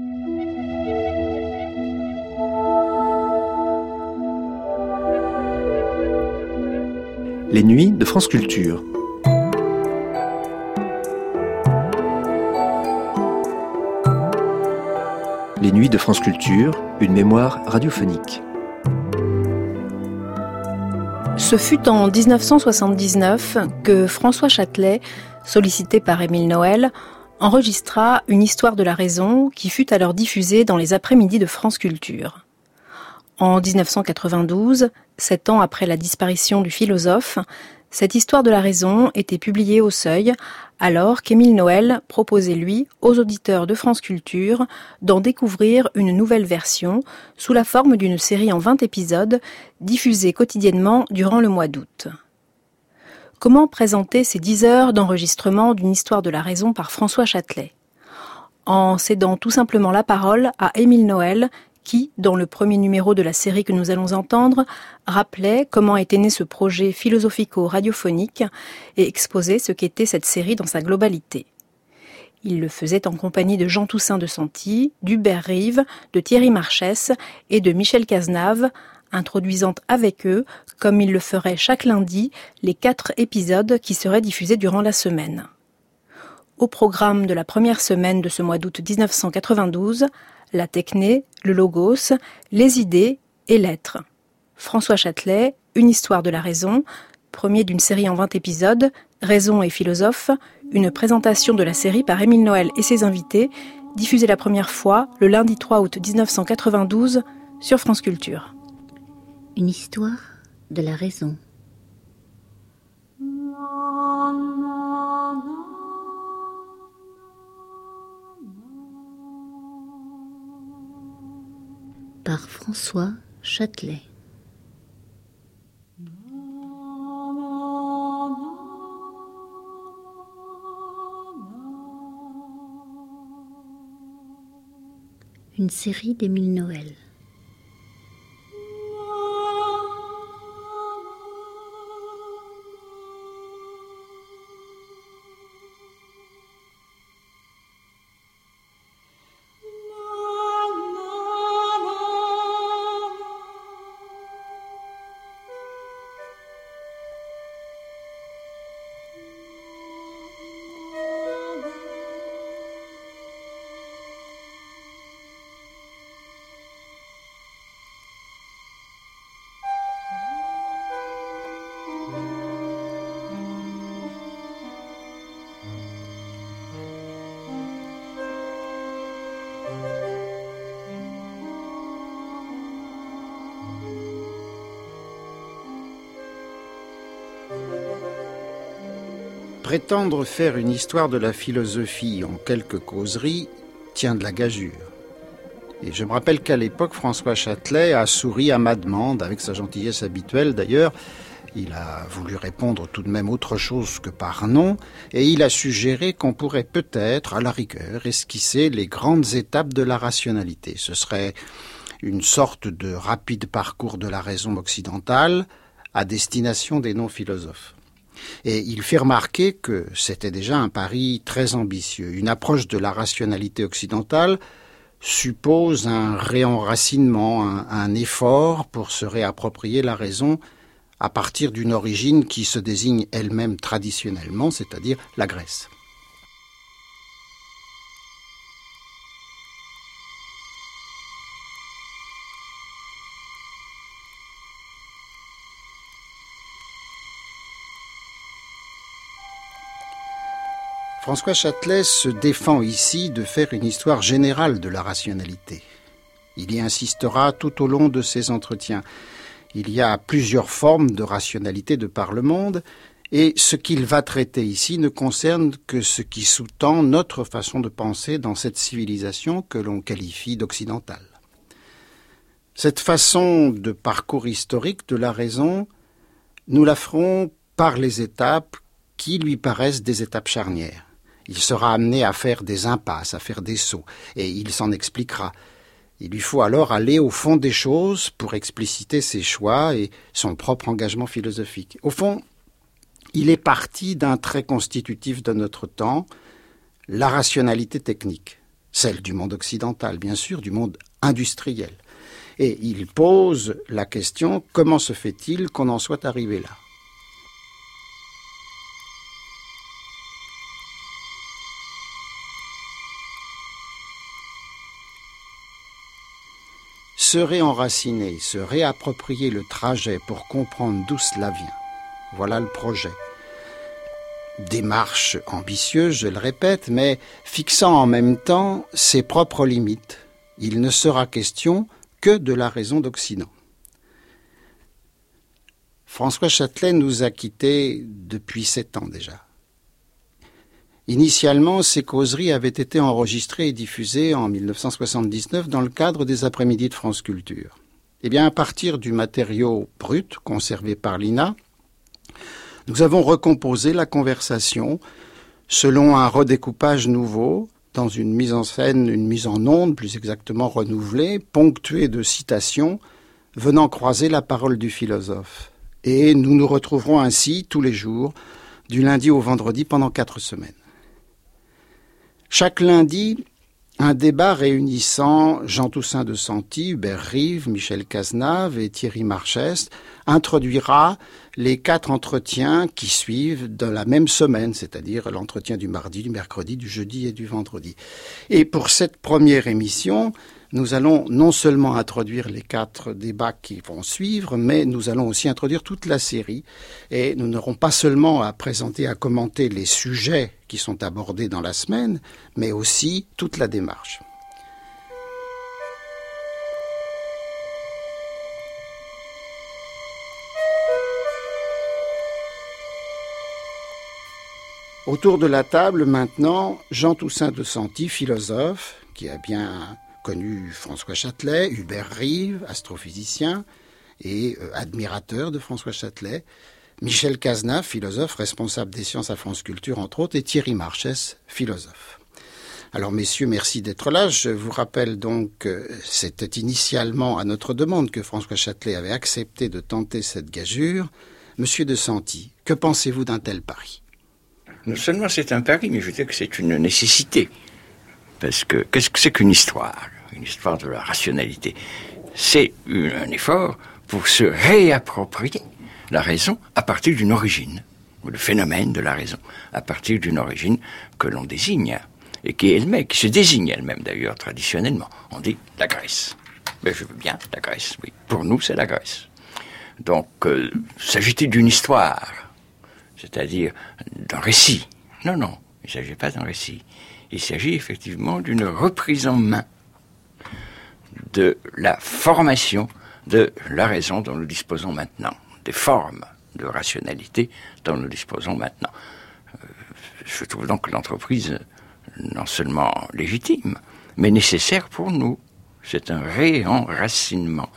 Les nuits de France Culture. Les nuits de France Culture, une mémoire radiophonique. Ce fut en 1979 que François Châtelet, sollicité par Émile Noël, enregistra une histoire de la raison qui fut alors diffusée dans les après-midi de France Culture. En 1992, sept ans après la disparition du philosophe, cette histoire de la raison était publiée au Seuil, alors qu'Émile Noël proposait, lui, aux auditeurs de France Culture d'en découvrir une nouvelle version sous la forme d'une série en 20 épisodes diffusée quotidiennement durant le mois d'août. Comment présenter ces 10 heures d'enregistrement d'une histoire de la raison par François Châtelet? En cédant tout simplement la parole à Émile Noël, qui, dans le premier numéro de la série que nous allons entendre, rappelait comment était né ce projet philosophico-radiophonique et exposait ce qu'était cette série dans sa globalité. Il le faisait en compagnie de Jean Toussaint de Santi, d'Hubert Rive, de Thierry Marchès et de Michel Cazenave, introduisant avec eux, comme il le ferait chaque lundi, les quatre épisodes qui seraient diffusés durant la semaine. Au programme de la première semaine de ce mois d'août 1992, la techné, le logos, les idées et l'être. François Châtelet, Une histoire de la raison, premier d'une série en 20 épisodes, Raison et philosophe, une présentation de la série par Émile Noël et ses invités, diffusée la première fois le lundi 3 août 1992 sur France Culture. Une histoire de la raison. par François Châtelet. Une série d'Émile Noël. Prétendre faire une histoire de la philosophie en quelques causeries tient de la gageure. Et je me rappelle qu'à l'époque, François Châtelet a souri à ma demande, avec sa gentillesse habituelle d'ailleurs. Il a voulu répondre tout de même autre chose que par non, et il a suggéré qu'on pourrait peut-être, à la rigueur, esquisser les grandes étapes de la rationalité. Ce serait une sorte de rapide parcours de la raison occidentale à destination des non-philosophes. Et il fait remarquer que c'était déjà un pari très ambitieux. Une approche de la rationalité occidentale suppose un réenracinement, un, effort pour se réapproprier la raison à partir d'une origine qui se désigne elle-même traditionnellement, c'est-à-dire la Grèce. François Châtelet se défend ici de faire une histoire générale de la rationalité. Il y insistera tout au long de ses entretiens. Il y a plusieurs formes de rationalité de par le monde, et ce qu'il va traiter ici ne concerne que ce qui sous-tend notre façon de penser dans cette civilisation que l'on qualifie d'occidentale. Cette façon de parcours historique de la raison, nous la ferons par les étapes qui lui paraissent des étapes charnières. Il sera amené à faire des impasses, à faire des sauts, et il s'en expliquera. Il lui faut alors aller au fond des choses pour expliciter ses choix et son propre engagement philosophique. Au fond, il est parti d'un trait constitutif de notre temps, la rationalité technique. celle du monde occidental, bien sûr, du monde industriel. Et il pose la question comment se fait-il qu'on en soit arrivé là? Se réenraciner, se réapproprier le trajet pour comprendre d'où cela vient. Voilà le projet. Démarche ambitieuse, je le répète, mais fixant en même temps ses propres limites. Il ne sera question que de la raison d'Occident. François Châtelet nous a quittés depuis sept ans déjà. Initialement, ces causeries avaient été enregistrées et diffusées en 1979 dans le cadre des après-midi de France Culture. Eh bien, à partir du matériau brut conservé par l'INA, nous avons recomposé la conversation selon un redécoupage nouveau, dans une mise en scène, une mise en onde plus exactement renouvelée, ponctuée de citations venant croiser la parole du philosophe. Et nous nous retrouverons ainsi tous les jours, du lundi au vendredi pendant quatre semaines. Chaque lundi, un débat réunissant Jean Toussaint de Santi, Hubert Rive, Michel Cazenave et Thierry Marchest introduira les quatre entretiens qui suivent dans la même semaine, c'est-à-dire l'entretien du mardi, du mercredi, du jeudi et du vendredi. Et pour cette première émission, nous allons non seulement introduire les quatre débats qui vont suivre, mais nous allons aussi introduire toute la série. Et nous n'aurons pas seulement à présenter, à commenter les sujets qui sont abordés dans la semaine, mais aussi toute la démarche. Autour de la table maintenant, Jean Toussaint de Santi, philosophe, qui a bien connu François Châtelet, Hubert Rive, astrophysicien et euh, admirateur de François Châtelet, Michel Cazenave, philosophe, responsable des sciences à France Culture, entre autres, et Thierry Marchès, philosophe. Alors, messieurs, merci d'être là. Je vous rappelle donc que c'était initialement à notre demande que François Châtelet avait accepté de tenter cette gageure. Monsieur de Santi, que pensez-vous d'un tel pari? Non seulement c'est un pari, mais je veux que c'est une nécessité. Parce que qu'est-ce que c'est qu'une histoire? Une histoire de la rationalité. C'est un effort pour se réapproprier la raison à partir d'une origine, ou le phénomène de la raison, à partir d'une origine que l'on désigne, et qui elle-même, se désigne elle-même d'ailleurs traditionnellement. On dit la Grèce. Mais je veux bien la Grèce, oui. Pour nous, c'est la Grèce. Donc, euh, s'agit-il d'une histoire, c'est-à-dire d'un récit? Non, non, il ne s'agit pas d'un récit. Il s'agit effectivement d'une reprise en main de la formation de la raison dont nous disposons maintenant, des formes de rationalité dont nous disposons maintenant. Euh, je trouve donc l'entreprise non seulement légitime, mais nécessaire pour nous. C'est un réenracinement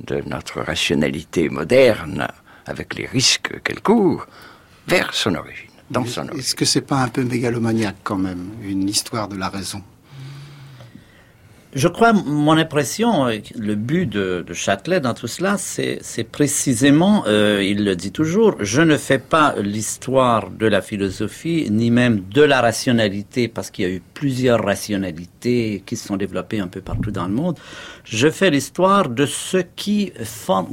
de notre rationalité moderne, avec les risques qu'elle court, vers son origine, dans son origine. Est-ce que c'est pas un peu mégalomaniaque quand même, une histoire de la raison? Je crois, mon impression, euh, le but de, Châtelet dans tout cela, c'est précisément, euh, il le dit toujours, je ne fais pas l'histoire de la philosophie, ni même de la rationalité, parce qu'il y a eu plusieurs rationalités qui se sont développées un peu partout dans le monde. Je fais l'histoire de ce qui forme,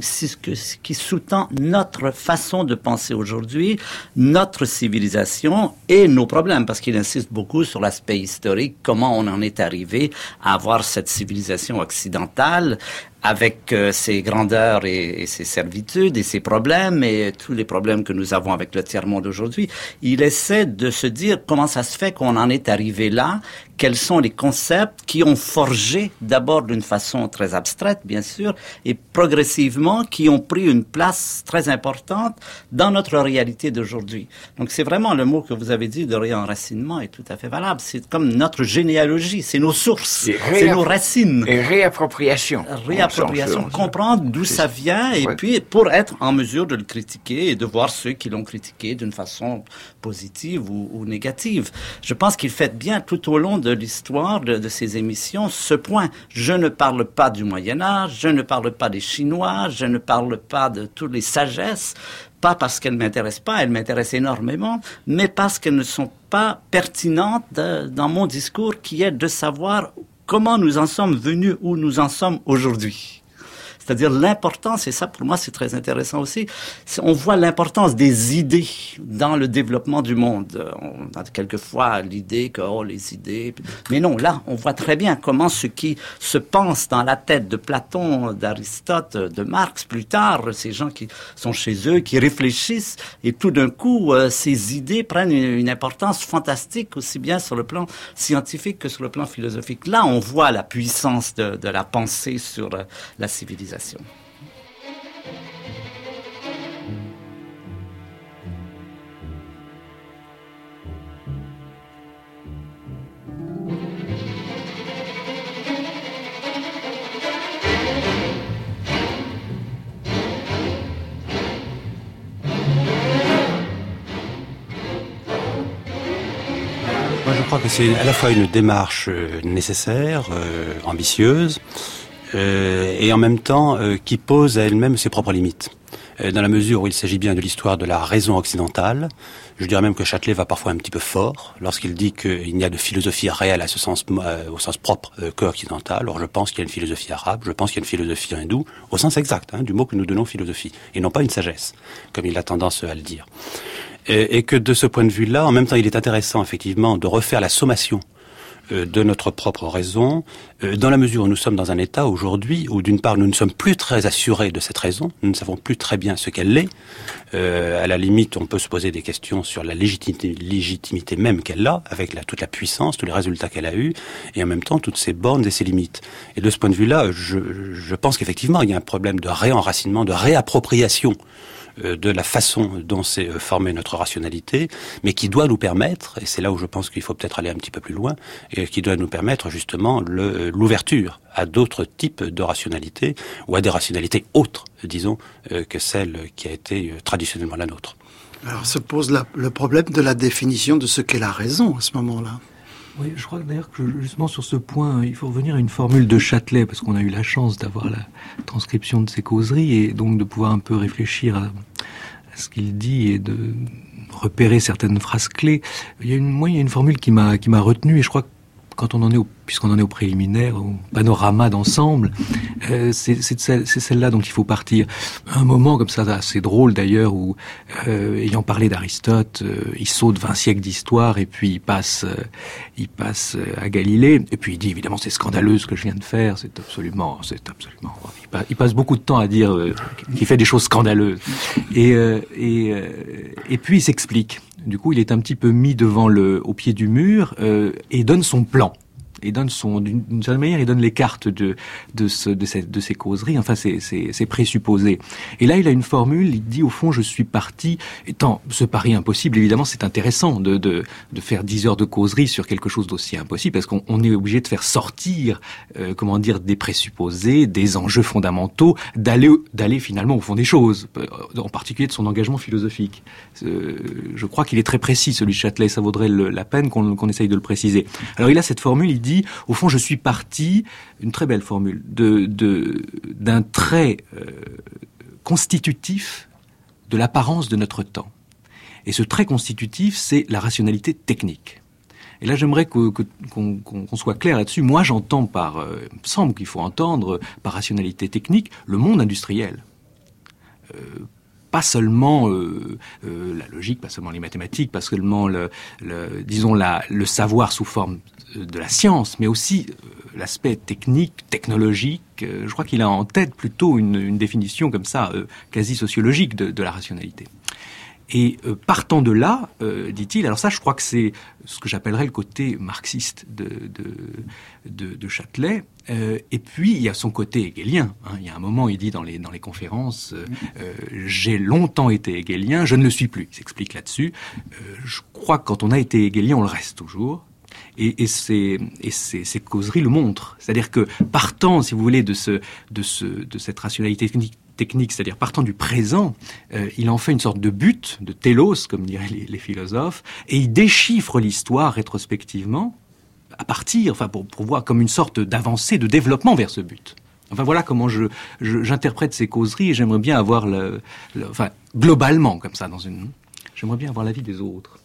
qui sous-tend notre façon de penser aujourd'hui, notre civilisation et nos problèmes, parce qu'il insiste beaucoup sur l'aspect historique, comment on en est arrivé à avoir cette civilisation occidentale avec euh, ses grandeurs et, ses servitudes et ses problèmes et tous les problèmes que nous avons avec le tiers-monde aujourd'hui, il essaie de se dire comment ça se fait qu'on en est arrivé là, quels sont les concepts qui ont forgé d'abord d'une façon très abstraite, bien sûr, et progressivement qui ont pris une place très importante dans notre réalité d'aujourd'hui. Donc c'est vraiment le mot que vous avez dit de réenracinement est tout à fait valable. C'est comme notre généalogie, c'est nos sources, c'est nos racines. Et réappropriation comprendre d'où ça vient et puis pour être en mesure de le critiquer et de voir ceux qui l'ont critiqué d'une façon positive ou, négative. Je pense qu'il fait bien tout au long de l'histoire de, de ces émissions ce point. Je ne parle pas du Moyen Âge, je ne parle pas des Chinois, je ne parle pas de toutes les sagesses, pas parce qu'elles m'intéressent pas, elles m'intéressent énormément, mais parce qu'elles ne sont pas pertinentes dans mon discours qui est de savoir comment nous en sommes venus où nous en sommes aujourd'hui. C'est-à-dire l'importance, et ça pour moi c'est très intéressant aussi, on voit l'importance des idées dans le développement du monde. On a quelquefois l'idée que, oh, les idées... Mais non, là, on voit très bien comment ce qui se pense dans la tête de Platon, d'Aristote, de Marx plus tard, ces gens qui sont chez eux, qui réfléchissent, et tout d'un coup, euh, ces idées prennent une, importance fantastique, aussi bien sur le plan scientifique que sur le plan philosophique. Là, on voit la puissance de, la pensée sur euh, la civilisation. Moi, je crois que c'est à la fois une démarche euh, nécessaire, euh, ambitieuse, et en même temps euh, qui pose à elle-même ses propres limites. Euh, dans la mesure où il s'agit bien de l'histoire de la raison occidentale, je dirais même que Châtelet va parfois un petit peu fort lorsqu'il dit qu'il n'y a de philosophie réelle à ce sens, au sens propre qu'occidentale. Or, je pense qu'il y a une philosophie arabe, je pense qu'il y a une philosophie hindoue, au sens exact hein, du mot que nous donnons philosophie, et non pas une sagesse, comme il a tendance à le dire. Et, et que de ce point de vue-là, en même temps, il est intéressant effectivement de refaire la sommation euh, de notre propre raison, euh, dans la mesure où nous sommes dans un état aujourd'hui où d'une part nous ne sommes plus très assurés de cette raison, nous ne savons plus très bien ce qu'elle est. Euh, à la limite, on peut se poser des questions sur la légitimité, légitimité même qu'elle a, avec la, toute la puissance, tous les résultats qu'elle a eus, et en même temps toutes ses bornes et ses limites. Et de ce point de vue-là, je, je pense qu'effectivement il y a un problème de réenracinement, de réappropriation euh, de la façon dont s'est euh, formée notre rationalité, mais qui doit nous permettre, et c'est là où je pense qu'il faut peut-être aller un petit peu plus loin, et qui doit nous permettre justement euh, l'ouverture à d'autres types de rationalité, ou à des rationalités autres, disons, que celle qui a été traditionnellement la nôtre. Alors se pose le problème de la définition de ce qu'est la raison à ce moment-là. Oui, je crois d'ailleurs que justement sur ce point, il faut revenir à une formule de Châtelet, parce qu'on a eu la chance d'avoir la transcription de ses causeries et donc de pouvoir un peu réfléchir à, ce qu'il dit et de repérer certaines phrases clés. Moi, il y a une formule qui m'a qui retenu et je crois que quand on en est puisqu'on en est au préliminaire, au panorama d'ensemble, euh, c'est celle-là dont il faut partir. Un moment comme ça, assez drôle d'ailleurs, où euh, ayant parlé d'Aristote, euh, il saute 20 siècles d'histoire et puis il passe, euh, il passe euh, à Galilée. Et puis il dit évidemment c'est scandaleux ce que je viens de faire, c'est absolument, c'est absolument. Il, passe beaucoup de temps à dire qu'il fait des choses scandaleuses. Et et et puis il s'explique. Du coup, il est un petit peu mis devant le, au pied du mur euh, et donne son plan et donne son d'une certaine manière il donne les cartes de de ce de, cette, de ces causeries. Enfin c'est c'est présupposés et là il a une formule il dit au fond je suis parti étant ce pari impossible. Évidemment c'est intéressant de, de de faire dix heures de causerie sur quelque chose d'aussi impossible parce qu'on est obligé de faire sortir euh, comment dire des présupposés des enjeux fondamentaux d'aller d'aller finalement au fond des choses euh, en particulier de son engagement philosophique. Euh, je crois qu'il est très précis celui de Châtelet ça vaudrait la peine qu'on qu'on essaye de le préciser. Alors il a cette formule il dit au fond, je suis parti, une très belle formule, de, d'un trait euh, constitutif de l'apparence de notre temps. Et ce trait constitutif, c'est la rationalité technique. Et là, j'aimerais qu'on soit clair là-dessus. Moi, j'entends par, euh, il me semble qu'il faut entendre par rationalité technique le monde industriel. Euh, pas seulement euh, euh, la logique, pas seulement les mathématiques, pas seulement le, le disons la, le savoir sous forme de la science, mais aussi euh, l'aspect technique, technologique. Euh, je crois qu'il a en tête plutôt une, une définition comme ça, euh, quasi sociologique de, de, la rationalité. Et partant de là, dit-il, alors ça, je crois que c'est ce que j'appellerais le côté marxiste de, de, de, de Châtelet, euh, et puis il y a son côté hegelien. Hein. Il y a un moment, il dit dans les dans les conférences, euh, euh, j'ai longtemps été hegelien, je ne le suis plus. Il s'explique là-dessus. Euh, je crois que quand on a été hegelien, on le reste toujours. Et, et, ces, et ces, ces causeries le montrent. C'est-à-dire que partant, si vous voulez, de, ce, de, ce, de cette rationalité technique, technique c'est-à-dire partant du présent, euh, il en fait une sorte de but, de télos, comme diraient les, philosophes, et il déchiffre l'histoire rétrospectivement, à partir, enfin pour, pour voir comme une sorte d'avancée, de développement vers ce but. Enfin voilà comment je j'interprète ces causeries et j'aimerais bien avoir le, enfin globalement comme ça dans une j'aimerais bien avoir l'avis des autres.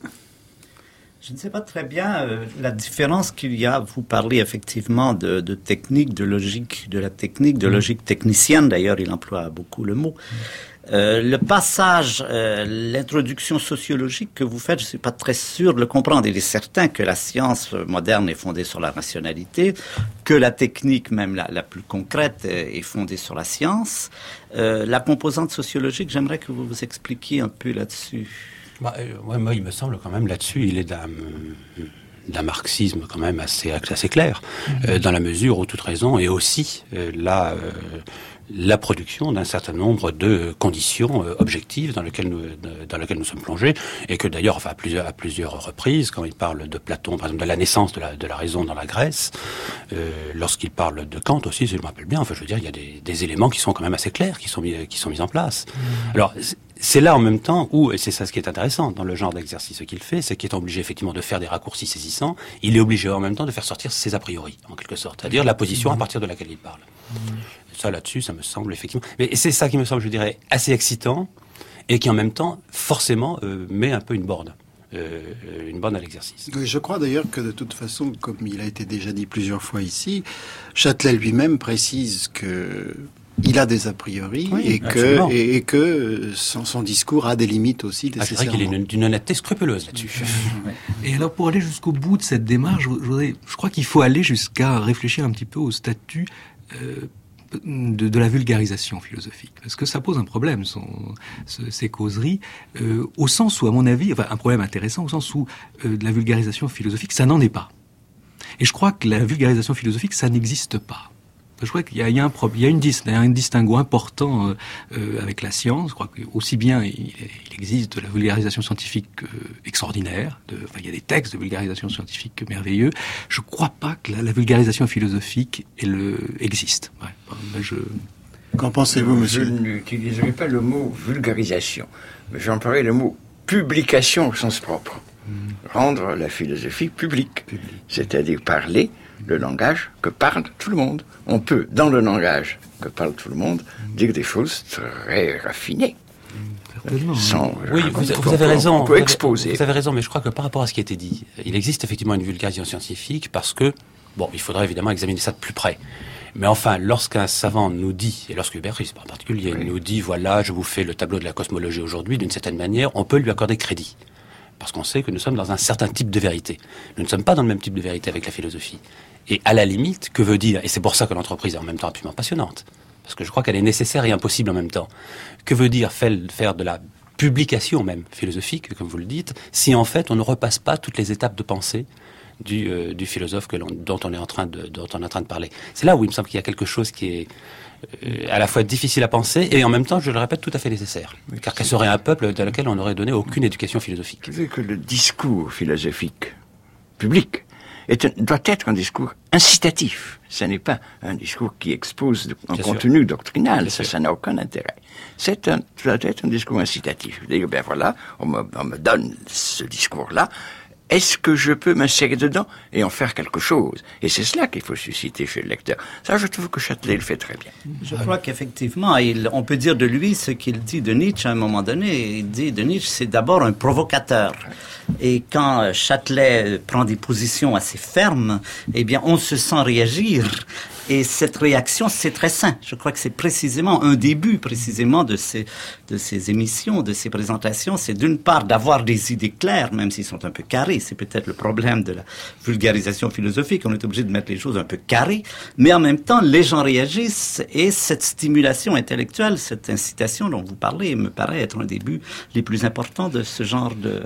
Je ne sais pas très bien euh, la différence qu'il y a. Vous parlez effectivement de, de, technique, de logique, de la technique, de mm. logique technicienne. D'ailleurs, il emploie beaucoup le mot. Euh, le passage, euh, l'introduction sociologique que vous faites, je ne suis pas très sûr de le comprendre. Il est certain que la science moderne est fondée sur la rationalité, que la technique, même la, la plus concrète, est fondée sur la science. La composante sociologique, j'aimerais que vous vous expliquiez un peu là-dessus. Bah, ouais, moi, il me semble quand même là-dessus, il est d'un d'un marxisme quand même assez, assez clair, mmh. dans la mesure où toute raison est aussi là la production d'un certain nombre de conditions euh, objectives dans lesquelles nous, dans lesquelles nous sommes plongés, et que d'ailleurs, enfin, à plusieurs, à plusieurs reprises, quand il parle de Platon, par exemple, de la naissance de la, de la raison dans la Grèce, euh, lorsqu'il parle de Kant aussi, si je me rappelle bien, enfin, je veux dire, il y a des, des éléments qui sont quand même assez clairs, qui sont mis, qui sont mis en place. Mmh. Alors, c'est là en même temps où, et c'est ça ce qui est intéressant dans le genre d'exercice qu'il fait, c'est qu'il est obligé effectivement de faire des raccourcis saisissants, il est obligé en même temps de faire sortir ses a priori, en quelque sorte, c'est-à-dire la position à mmh. partir de laquelle il parle. Mmh ça là-dessus, ça me semble effectivement. Mais c'est ça qui me semble, je dirais, assez excitant et qui en même temps, forcément, euh, met un peu une borne. Euh, une borne à l'exercice. je crois d'ailleurs que de toute façon, comme il a été déjà dit plusieurs fois ici, Châtelet lui-même précise que il a des a priori et, que, et, que son, discours a des limites aussi. Ah, c'est vrai qu'il est d'une honnêteté scrupuleuse là-dessus. Et alors pour aller jusqu'au bout de cette démarche, je, je crois qu'il faut aller jusqu'à réfléchir un petit peu au statut euh, de, la vulgarisation philosophique, parce que ça pose un problème, ces causeries, euh, au sens où, à mon avis, enfin, un problème intéressant, au sens où euh, de la vulgarisation philosophique, ça n'en est pas. Et je crois que la vulgarisation philosophique, ça n'existe pas. Je crois qu'il y a, il y a un, il y a une, un distinguo important euh, euh, avec la science. Je crois que aussi bien il, existe de la vulgarisation scientifique euh, extraordinaire. De, enfin, il y a des textes de vulgarisation scientifique merveilleux. Je ne crois pas que la, vulgarisation philosophique elle, existe. Ouais, je... Qu'en pensez-vous, monsieur? Je n'utiliserai pas le mot vulgarisation, mais j'emploierai le mot publication au sens propre. Hmm. Rendre la philosophie publique, c'est-à-dire parler le langage que parle tout le monde. On peut, dans le langage que parle tout le monde, dire des choses très raffinées. Sans, oui, vous, avez raison. On peut exposer. Vous avez raison, mais je crois que par rapport à ce qui a été dit, il existe effectivement une vulgarisation scientifique parce que, bon, il faudrait évidemment examiner ça de plus près. Mais enfin, lorsqu'un savant nous dit, et lorsque Hubert en particulier nous dit, voilà, je vous fais le tableau de la cosmologie aujourd'hui, d'une certaine manière, on peut lui accorder crédit. Parce qu'on sait que nous sommes dans un certain type de vérité. Nous ne sommes pas dans le même type de vérité avec la philosophie. Et à la limite, que veut dire, et c'est pour ça que l'entreprise est en même temps absolument passionnante, parce que je crois qu'elle est nécessaire et impossible en même temps, que veut dire faire de la publication même philosophique, comme vous le dites, si en fait on ne repasse pas toutes les étapes de pensée du, euh, philosophe dont, on est en train de, parler. C'est là où il me semble qu'il y a quelque chose qui est à la fois difficile à penser et en même temps, je le répète, tout à fait nécessaire. Car qu'elle serait un peuple dans lequel on n'aurait donné aucune éducation philosophique. Vous que le discours philosophique public doit être un discours incitatif. Ce n'est pas un discours qui expose un contenu doctrinal. Ça, ça n'a aucun intérêt. C'est un, doit être un discours incitatif. Dire, ben voilà, on me, on me donne ce discours-là, est-ce que je peux m'insérer dedans et en faire quelque chose? Et c'est cela qu'il faut susciter chez le lecteur. Ça, je trouve que Châtelet le fait très bien. Je crois qu'effectivement, on peut dire de lui ce qu'il dit de Nietzsche à un moment donné. Il dit de Nietzsche, c'est d'abord un provocateur. Et quand Châtelet prend des positions assez fermes, eh bien, on se sent réagir. Et cette réaction, c'est très sain. Je crois que c'est précisément un début, précisément, de ces, de ces émissions, de ces présentations. C'est d'une part d'avoir des idées claires, même s'ils sont un peu carrés. C'est peut-être le problème de la vulgarisation philosophique. On est obligé de mettre les choses un peu carrées. Mais en même temps, les gens réagissent et cette stimulation intellectuelle, cette incitation dont vous parlez, me paraît être un début les plus importants de ce genre de,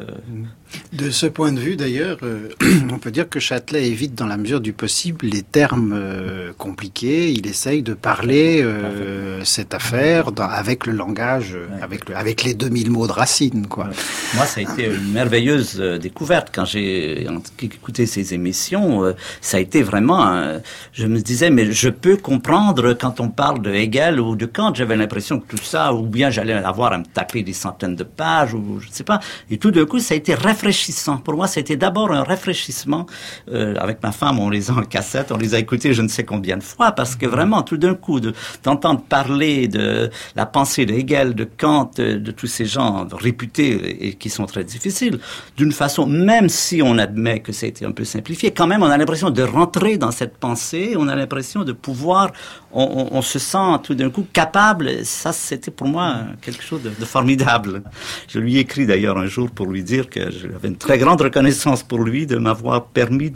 de ce point de vue, d'ailleurs, euh, on peut dire que Châtelet évite dans la mesure du possible les termes euh, compliqués. Il essaye de parler euh, cette affaire avec le langage, avec, le, avec les 2000 mots de Racine. Quoi. Moi, ça a été une merveilleuse découverte. Quand j'ai écouté ces émissions, ça a été vraiment... je me disais, mais je peux comprendre quand on parle de Hegel ou de Kant. J'avais l'impression que tout ça, ou bien j'allais avoir à me taper des centaines de pages, ou je ne sais pas. Et tout d'un coup, ça a été rafraîchissant. Pour moi, c'était d'abord un rafraîchissement. Euh, avec ma femme, on les a en cassette, on les a écoutés je ne sais combien de fois, parce que vraiment, tout d'un coup, d'entendre parler de la pensée de Hegel, de Kant, de, tous ces gens réputés et qui sont très difficiles, d'une façon, même si on admet que été un peu simplifié, quand même, on a l'impression de rentrer dans cette pensée, on a l'impression de pouvoir, on, se sent tout d'un coup capable. Ça, c'était pour moi quelque chose de, de formidable. Je lui ai écrit d'ailleurs un jour pour lui dire que j'avais une très grande reconnaissance pour lui de m'avoir permis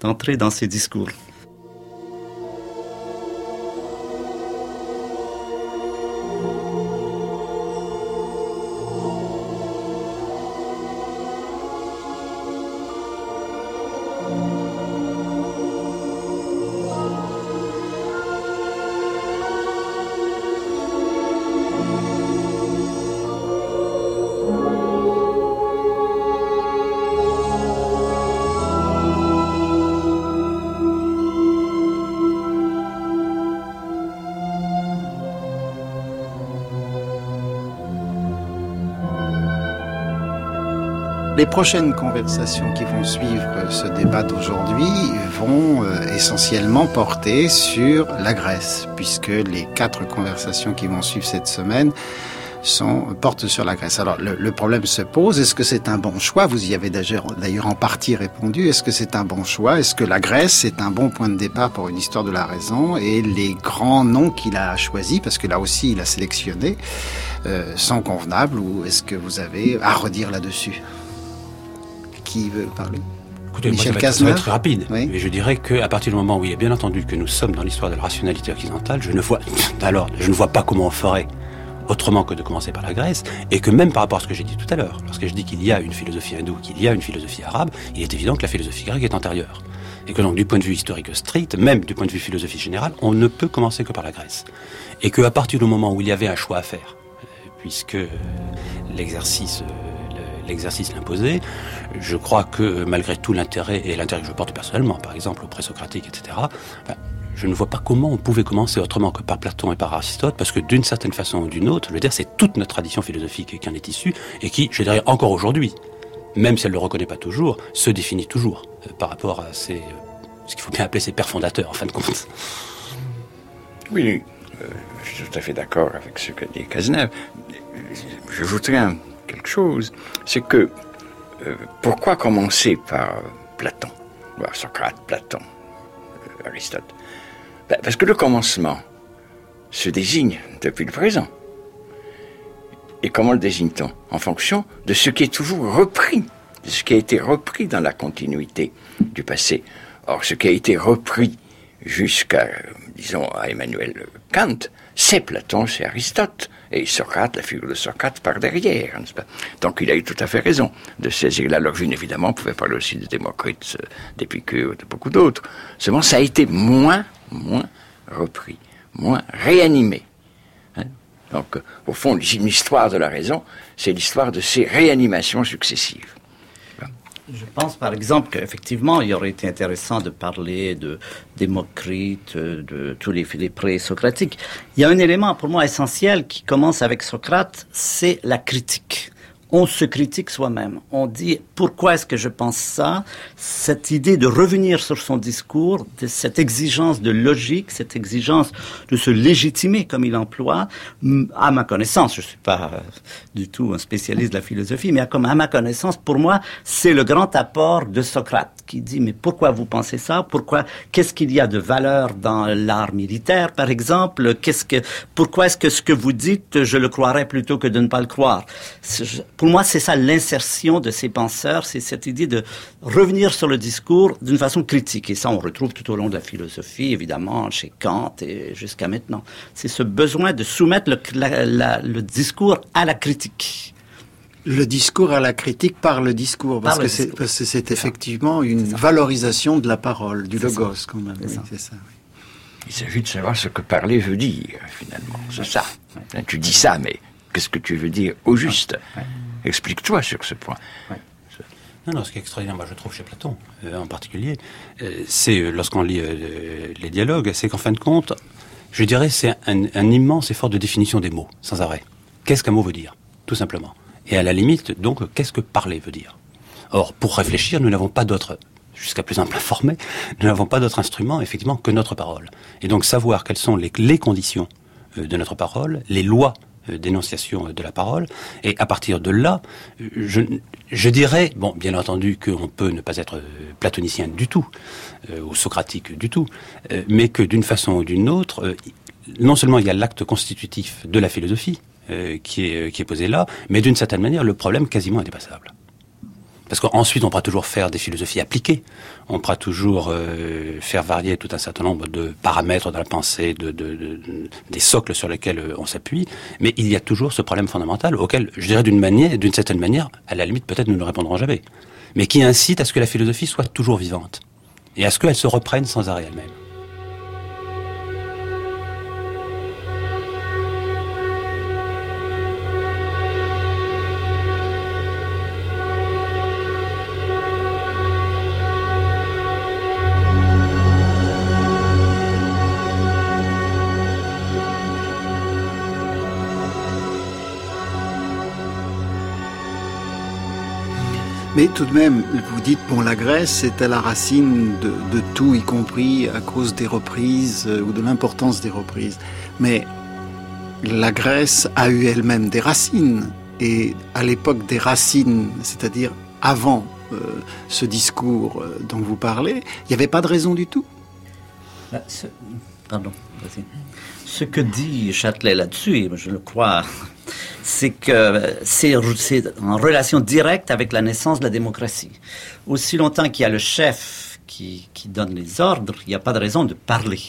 d'entrer dans ses discours. Les prochaines conversations qui vont suivre ce débat d'aujourd'hui vont euh, essentiellement porter sur la Grèce, puisque les quatre conversations qui vont suivre cette semaine sont, portent sur la Grèce. Alors le, problème se pose, est-ce que c'est un bon choix? Vous y avez d'ailleurs en partie répondu. Est-ce que c'est un bon choix? Est-ce que la Grèce est un bon point de départ pour une histoire de la raison? Et les grands noms qu'il a choisis, parce que là aussi il a sélectionné, euh, sont convenables ou est-ce que vous avez à redire là-dessus? Qui veut parler Écoutez, Michel moi, ça va, être rapide. Mais je dirais qu'à partir du moment où il est bien entendu que nous sommes dans l'histoire de la rationalité occidentale, je ne vois, alors, je ne vois pas comment on ferait autrement que de commencer par la Grèce, et que même par rapport à ce que j'ai dit tout à l'heure, lorsque je dis qu'il y a une philosophie hindoue, qu'il y a une philosophie arabe, il est évident que la philosophie grecque est antérieure. Et que donc, du point de vue historique strict, même du point de vue philosophie générale, on ne peut commencer que par la Grèce. Et qu'à partir du moment où il y avait un choix à faire, puisque l'exercice l'exercice l'imposait. Je crois que malgré tout l'intérêt, et l'intérêt que je porte personnellement, par exemple au présocratique, etc., je ne vois pas comment on pouvait commencer autrement que par Platon et par Aristote, parce que d'une certaine façon ou d'une autre, veux dire, c'est toute notre tradition philosophique qui en est issue, et qui, je dirais, encore aujourd'hui, même si elle ne le reconnaît pas toujours, se définit toujours euh, par rapport à ces, euh, ce qu'il faut bien appeler ses pères fondateurs, en fin de compte. Oui, euh, je suis tout à fait d'accord avec ce que dit Cazeneuve. Je voudrais un c'est que euh, pourquoi commencer par Platon, Socrate, Platon, euh, Aristote ben, Parce que le commencement se désigne depuis le présent. Et comment le désigne-t-on? En fonction de ce qui est toujours repris, de ce qui a été repris dans la continuité du passé. Or, ce qui a été repris jusqu'à, disons, à Emmanuel Kant, c'est Platon, c'est Aristote. Et Socrate, la figure de Socrate, par derrière. Donc il a eu tout à fait raison de saisir la logine. Évidemment, on pouvait parler aussi de Démocrite, euh, d'Épicure, de beaucoup d'autres. Seulement, ça a été moins, moins repris, moins réanimé. Hein. Donc, au fond, une histoire de la raison, c'est l'histoire de ces réanimations successives. Je pense par exemple qu'effectivement, il aurait été intéressant de parler de Démocrite, de tous les, les pré-socratiques. Il y a un élément pour moi essentiel qui commence avec Socrate, c'est la critique on se critique soi-même. On dit pourquoi est-ce que je pense ça? Cette idée de revenir sur son discours, de cette exigence de logique, cette exigence de se légitimer comme il emploie, à ma connaissance, je suis pas euh, du tout un spécialiste de la philosophie, mais à ma connaissance, pour moi, c'est le grand apport de Socrate qui dit mais pourquoi vous pensez ça? Pourquoi Qu'est-ce qu'il y a de valeur dans l'art militaire, par exemple? Qu'est-ce que Pourquoi est-ce que ce que vous dites, je le croirais plutôt que de ne pas le croire? Pour moi, c'est ça l'insertion de ces penseurs, c'est cette idée de revenir sur le discours d'une façon critique. Et ça, on retrouve tout au long de la philosophie, évidemment, chez Kant et jusqu'à maintenant. C'est ce besoin de soumettre le, discours à la critique. Le discours à la critique par le discours, parce, que, c'est, effectivement une valorisation de la parole, du logos quand même. c'est ça. Il s'agit de savoir ce que parler veut dire, finalement. C'est ça. Tu dis ça, mais qu'est-ce que tu veux dire au juste? Explique-toi sur ce point. Non, ce qui est extraordinaire, moi je trouve chez Platon euh, en particulier, euh, c'est euh, lorsqu'on lit les dialogues, c'est qu'en fin de compte, je dirais, c'est un, immense effort de définition des mots, sans arrêt. Qu'est-ce qu'un mot veut dire, tout simplement Et à la limite, donc, qu'est-ce que parler veut dire? Or, pour réfléchir, nous n'avons pas d'autre jusqu'à plus ample informé, nous n'avons pas d'autre instrument, effectivement, que notre parole. Et donc savoir quelles sont les, conditions de notre parole, les lois d'énonciation de la parole, et à partir de là, je, je dirais, bon, bien entendu qu'on peut ne pas être euh, platonicien du tout, euh, ou socratique du tout, euh, mais que d'une façon ou d'une autre, euh, non seulement il y a l'acte constitutif de la philosophie euh, qui, est, qui est posé là, mais d'une certaine manière, le problème quasiment indépassable. Parce qu'ensuite, on pourra toujours faire des philosophies appliquées. On pourra toujours euh, faire varier tout un certain nombre de paramètres dans la pensée, de, de, de, des socles sur lesquels euh, on s'appuie. Mais il y a toujours ce problème fondamental auquel, je dirais d'une manière, d'une certaine manière, à la limite, peut-être nous ne répondrons jamais. Mais qui incite à ce que la philosophie soit toujours vivante. Et à ce qu'elle se reprenne sans arrêt elle-même. Mais tout de même, vous dites, bon, la Grèce est à la racine de, tout, y compris à cause des reprises euh, ou de l'importance des reprises. Mais la Grèce a eu elle-même des racines. Et à l'époque des racines, c'est-à-dire avant euh, ce discours euh, dont vous parlez, il n'y avait pas de raison du tout. Là, ce- Pardon, vas-y. Ce que dit Châtelet là-dessus, je le crois, c'est que c'est en relation directe avec la naissance de la démocratie. Aussi longtemps qu'il y a le chef qui, qui donne les ordres, il n'y a pas de raison de parler.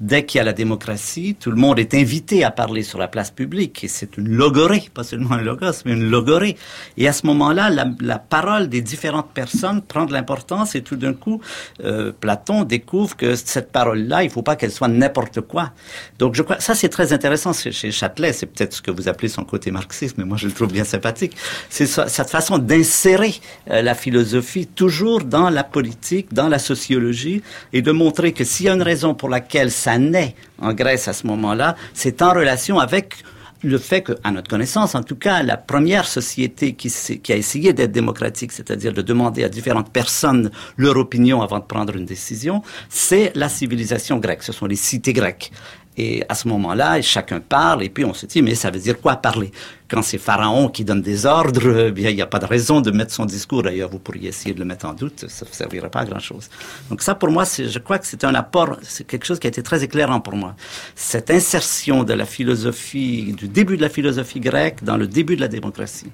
Dès qu'il y a la démocratie, tout le monde est invité à parler sur la place publique. Et c'est une logorée, pas seulement un logos, mais une logorée. Et à ce moment-là, la, la parole des différentes personnes prend de l'importance et tout d'un coup, euh, Platon découvre que cette parole-là, il faut pas qu'elle soit n'importe quoi. Donc je crois, ça c'est très intéressant chez, Châtelet. C'est peut-être ce que vous appelez son côté marxiste, mais moi je le trouve bien sympathique. C'est cette façon d'insérer euh, la philosophie toujours dans la politique, dans la sociologie, et de montrer que s'il y a une raison pour laquelle naît en Grèce à ce moment-là, c'est en relation avec le fait que, à notre connaissance, en tout cas, la première société qui a essayé d'être démocratique, c'est-à-dire de demander à différentes personnes leur opinion avant de prendre une décision, c'est la civilisation grecque. Ce sont les cités grecques. Et à ce moment-là, chacun parle, et puis on se dit, mais ça veut dire quoi parler? Quand c'est Pharaon qui donne des ordres, eh bien, il n'y a pas de raison de mettre son discours. D'ailleurs, vous pourriez essayer de le mettre en doute, ça ne servira pas à grand-chose. Donc ça, pour moi, je crois que c'est un apport, c'est quelque chose qui a été très éclairant pour moi. Cette insertion de la philosophie, du début de la philosophie grecque dans le début de la démocratie.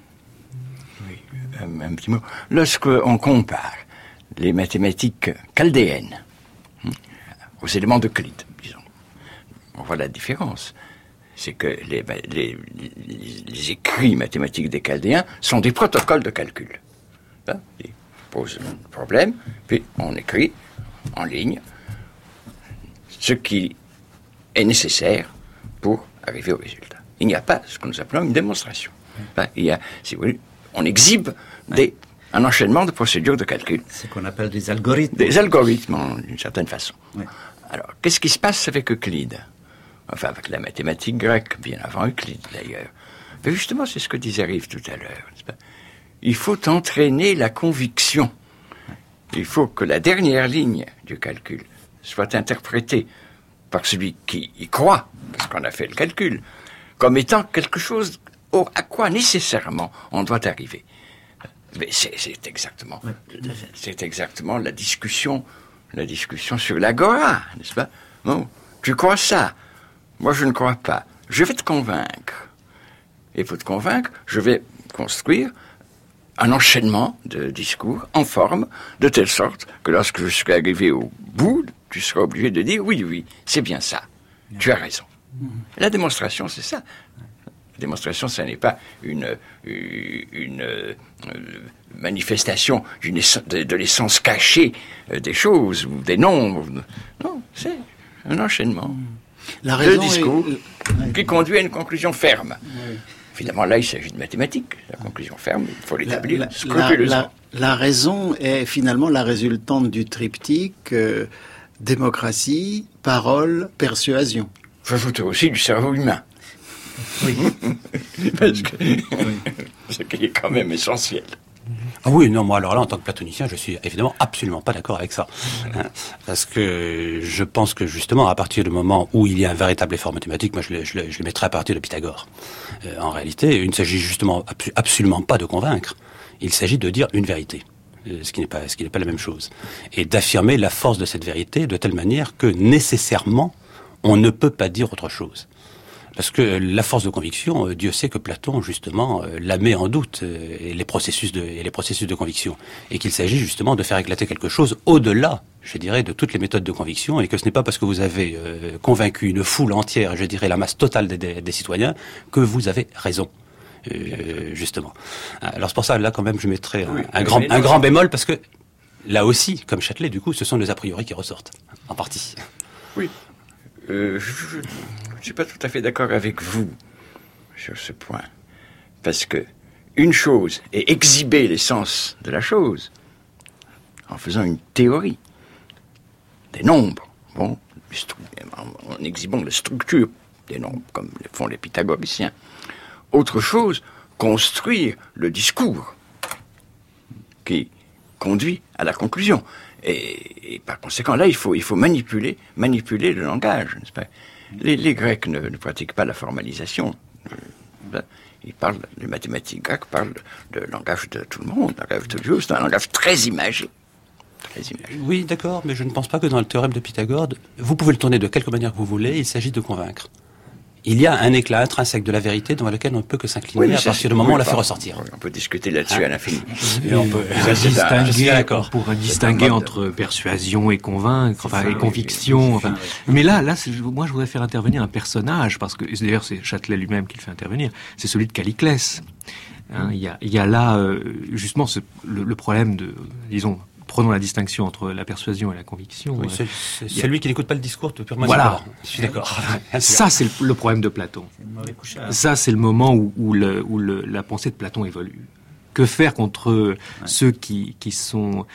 un, un petit mot. Lorsqu'on compare les mathématiques chaldéennes hein, aux éléments disons, on voit la différence. C'est que les, les- les- les écrits mathématiques des Chaldéens sont des protocoles de calcul. Hein, Ils posent un problème, puis on écrit en ligne ce qui est nécessaire pour arriver au résultat. Il n'y a pas ce que nous appelons une démonstration. Il y a, si vous voulez, on exhibe des, un enchaînement de procédures de calcul, C'est ce qu'on appelle des algorithmes. des algorithmes d'une certaine façon. Oui. Alors, qu'est-ce qui se passe avec Euclide? Enfin, avec la mathématique grecque, bien avant Euclide d'ailleurs. Mais justement, c'est ce que disait Rive tout à l'heure. Il faut entraîner la conviction. Il faut que la dernière ligne du calcul soit interprétée par celui qui y croit, parce qu'on a fait le calcul, comme étant quelque chose au- à quoi nécessairement on doit arriver. Mais c'est c'est exactement, c'est exactement la discussion, la discussion sur l'agora, n'est-ce pas? Bon, tu crois ça Moi, je ne crois pas. Je vais te convaincre. Et pour te convaincre, je vais construire un enchaînement de discours en forme, de telle sorte que lorsque je serai arrivé au bout, tu seras obligé de dire oui, oui, c'est bien ça. Tu as raison. La démonstration, c'est ça. La démonstration, ce n'est pas une, une euh, manifestation de, de l'essence cachée euh, des choses ou des nombres. Non, c'est un enchaînement La de raison discours est- qui conduit à une conclusion ferme. Finalement, là, il s'agit de mathématiques. La conclusion ferme, il faut l'établir la- scrupuleusement. la- la raison est finalement la résultante du triptyque euh, démocratie, parole, persuasion. J'ajoute aussi du cerveau humain. Oui. Parce que ce qui est quand même essentiel. Ah oui, non, moi alors là, en tant que platonicien, je suis évidemment absolument pas d'accord avec ça. Hein. parce que je pense que justement, à partir du moment où il y a un véritable effort mathématique, moi je le, je à partir de Pythagore. Euh, en réalité, il ne s'agit justement absolument pas de convaincre, il s'agit de dire une vérité. Euh, ce qui n'est pas, ce qui n'est pas la même chose. Et d'affirmer la force de cette vérité de telle manière que nécessairement, on ne peut pas dire autre chose. Parce que la force de conviction, euh, Dieu sait que Platon, justement, euh, la met en doute, euh, et les processus de, et les processus de conviction. Et qu'il s'agit justement de faire éclater quelque chose au-delà, je dirais, de toutes les méthodes de conviction, et que ce n'est pas parce que vous avez convaincu une foule entière, je dirais la masse totale des, citoyens, que vous avez raison. justement. Alors c'est pour ça, là, quand même, je mettrais un, grand, un grand bémol, parce que là aussi, comme Châtelet, du coup, ce sont les a priori qui ressortent, en partie. Oui. Je je suis pas tout à fait d'accord avec vous sur ce point. Parce que une chose est exhiber l'essence de la chose en faisant une théorie des nombres, bon, en exhibant la structure des nombres, comme le font les pythagoriciens. Autre chose, construire le discours qui conduit à la conclusion. Et, par conséquent, là, il faut, manipuler, manipuler le langage, pas? Les, Grecs ne, pratiquent pas la formalisation. Euh, ils parlent, les mathématiques grecques parlent le langage de tout le monde, langage de c'est un langage. Très imagé. Oui, d'accord, mais je ne pense pas que dans le théorème de Pythagore, vous pouvez le tourner de quelque manière que vous voulez, il s'agit de convaincre il y a un éclat intrinsèque de la vérité dans lequel on ne peut que s'incliner à partir du moment où on la fait ressortir. On peut discuter là-dessus à l'infini. on peut distinguer, pour distinguer entre persuasion et convaincre, enfin, et conviction. Enfin. Mais là, là, moi, je voudrais faire intervenir un personnage, parce que d'ailleurs, c'est Châtelet lui-même qui le fait intervenir. C'est celui de Caliclès. Hein, il, y a, il y a là euh, justement ce, le, problème de, disons, prenons la distinction entre la persuasion et la conviction. Oui, euh, c'est celui qui n'écoute pas le discours de purement Voilà, je suis d'accord. Ça, c'est le, problème de Platon. Ça, c'est le moment où, où, le, où le, la pensée de Platon évolue. Que faire contre ceux qui, qui sont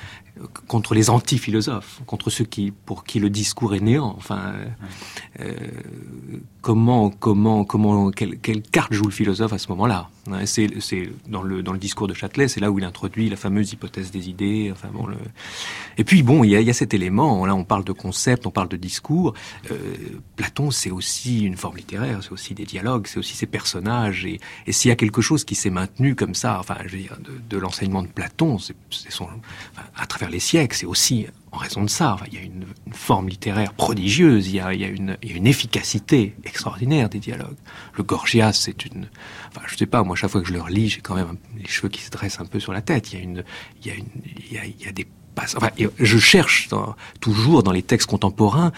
contre les anti-philosophes, contre ceux qui, pour qui le discours est néant. Enfin, euh, comment, comment, comment, quelle, carte joue le philosophe à ce moment-là hein, C'est dans le discours de Châtelet, c'est là où il introduit la fameuse hypothèse des idées. Enfin bon, le... et puis bon, il y a, cet élément. Là, on parle de concept, on parle de discours. Euh, Platon, c'est aussi une forme littéraire, c'est aussi des dialogues, c'est aussi ses personnages. Et, s'il y a quelque chose qui s'est maintenu comme ça, enfin, je veux dire, de, l'enseignement de Platon, c'est son, à travers les siècles, c'est aussi en raison de ça. il y a une, forme littéraire prodigieuse, il y, a, une, efficacité extraordinaire des dialogues. Le Gorgias, c'est une... Enfin, je sais pas, moi, chaque fois que je le relis, j'ai quand même les cheveux qui se dressent un peu sur la tête. Il y a, des je cherche toujours dans les textes contemporains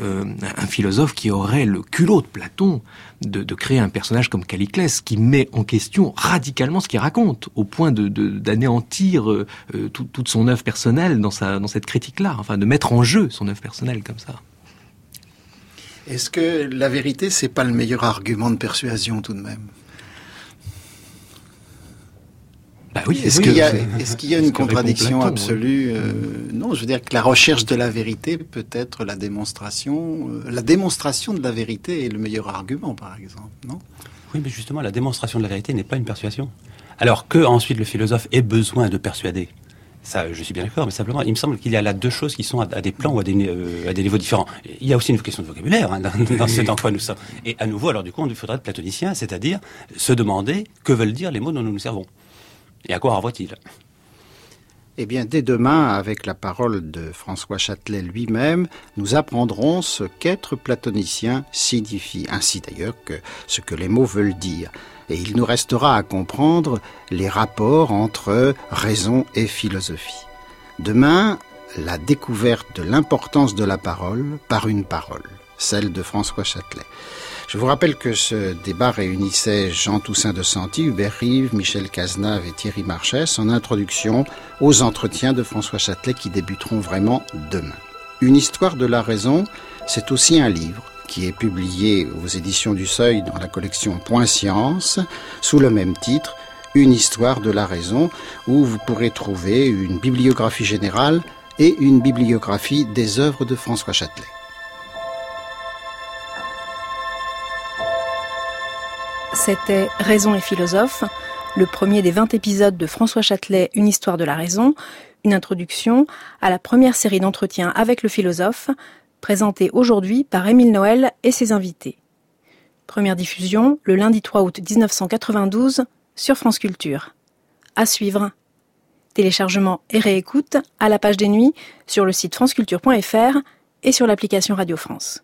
euh, un philosophe qui aurait le culot de Platon de, créer un personnage comme Caliclès qui met en question radicalement ce qu'il raconte, au point de d'anéantir euh, euh, toute son œuvre personnelle dans, dans cette critique-là, enfin de mettre en jeu son œuvre personnelle comme ça. Est-ce que la vérité, c'est pas le meilleur argument de persuasion tout de même? Bah oui, est-ce qu'il y, est y, a une contradiction absolue euh, Non, je veux dire que la recherche de la vérité peut être la démonstration. Euh, la démonstration de la vérité est le meilleur argument, par exemple, non? Oui, mais justement, la démonstration de la vérité n'est pas une persuasion. Alors que ensuite le philosophe ait besoin de persuader. Ça, je suis bien d'accord, mais simplement, il me semble qu'il y a là deux choses qui sont à, des plans ou à des, euh, à des, niveaux différents. Il y a aussi une question de vocabulaire hein, dans, ce dans quoi nous sommes. Et à nouveau, alors du coup, il faudrait être platonicien, c'est-à-dire se demander que veulent dire les mots dont nous nous servons. Et à quoi renvoie-t-il? Eh bien, dès demain, avec la parole de François Châtelet lui-même, nous apprendrons ce qu'être platonicien signifie, ainsi d'ailleurs que ce que les mots veulent dire. Et il nous restera à comprendre les rapports entre raison et philosophie. Demain, la découverte de l'importance de la parole par une parole, celle de François Châtelet. Je vous rappelle que ce débat réunissait Jean Toussaint de Santi, Hubert Rive, Michel Cazenave et Thierry Marchès en introduction aux entretiens de François Châtelet qui débuteront vraiment demain. Une histoire de la raison, c'est aussi un livre qui est publié aux éditions du Seuil dans la collection Point Science sous le même titre, Une histoire de la raison, où vous pourrez trouver une bibliographie générale et une bibliographie des œuvres de François Châtelet. C'était Raison et philosophe, le premier des 20 épisodes de François Châtelet, Une histoire de la raison, une introduction à la première série d'entretiens avec le philosophe, présentée aujourd'hui par Émile Noël et ses invités. Première diffusion le lundi 3 août 1992 sur France Culture. À suivre. Téléchargement et réécoute à la page des nuits sur le site franceculture.fr et sur l'application Radio France.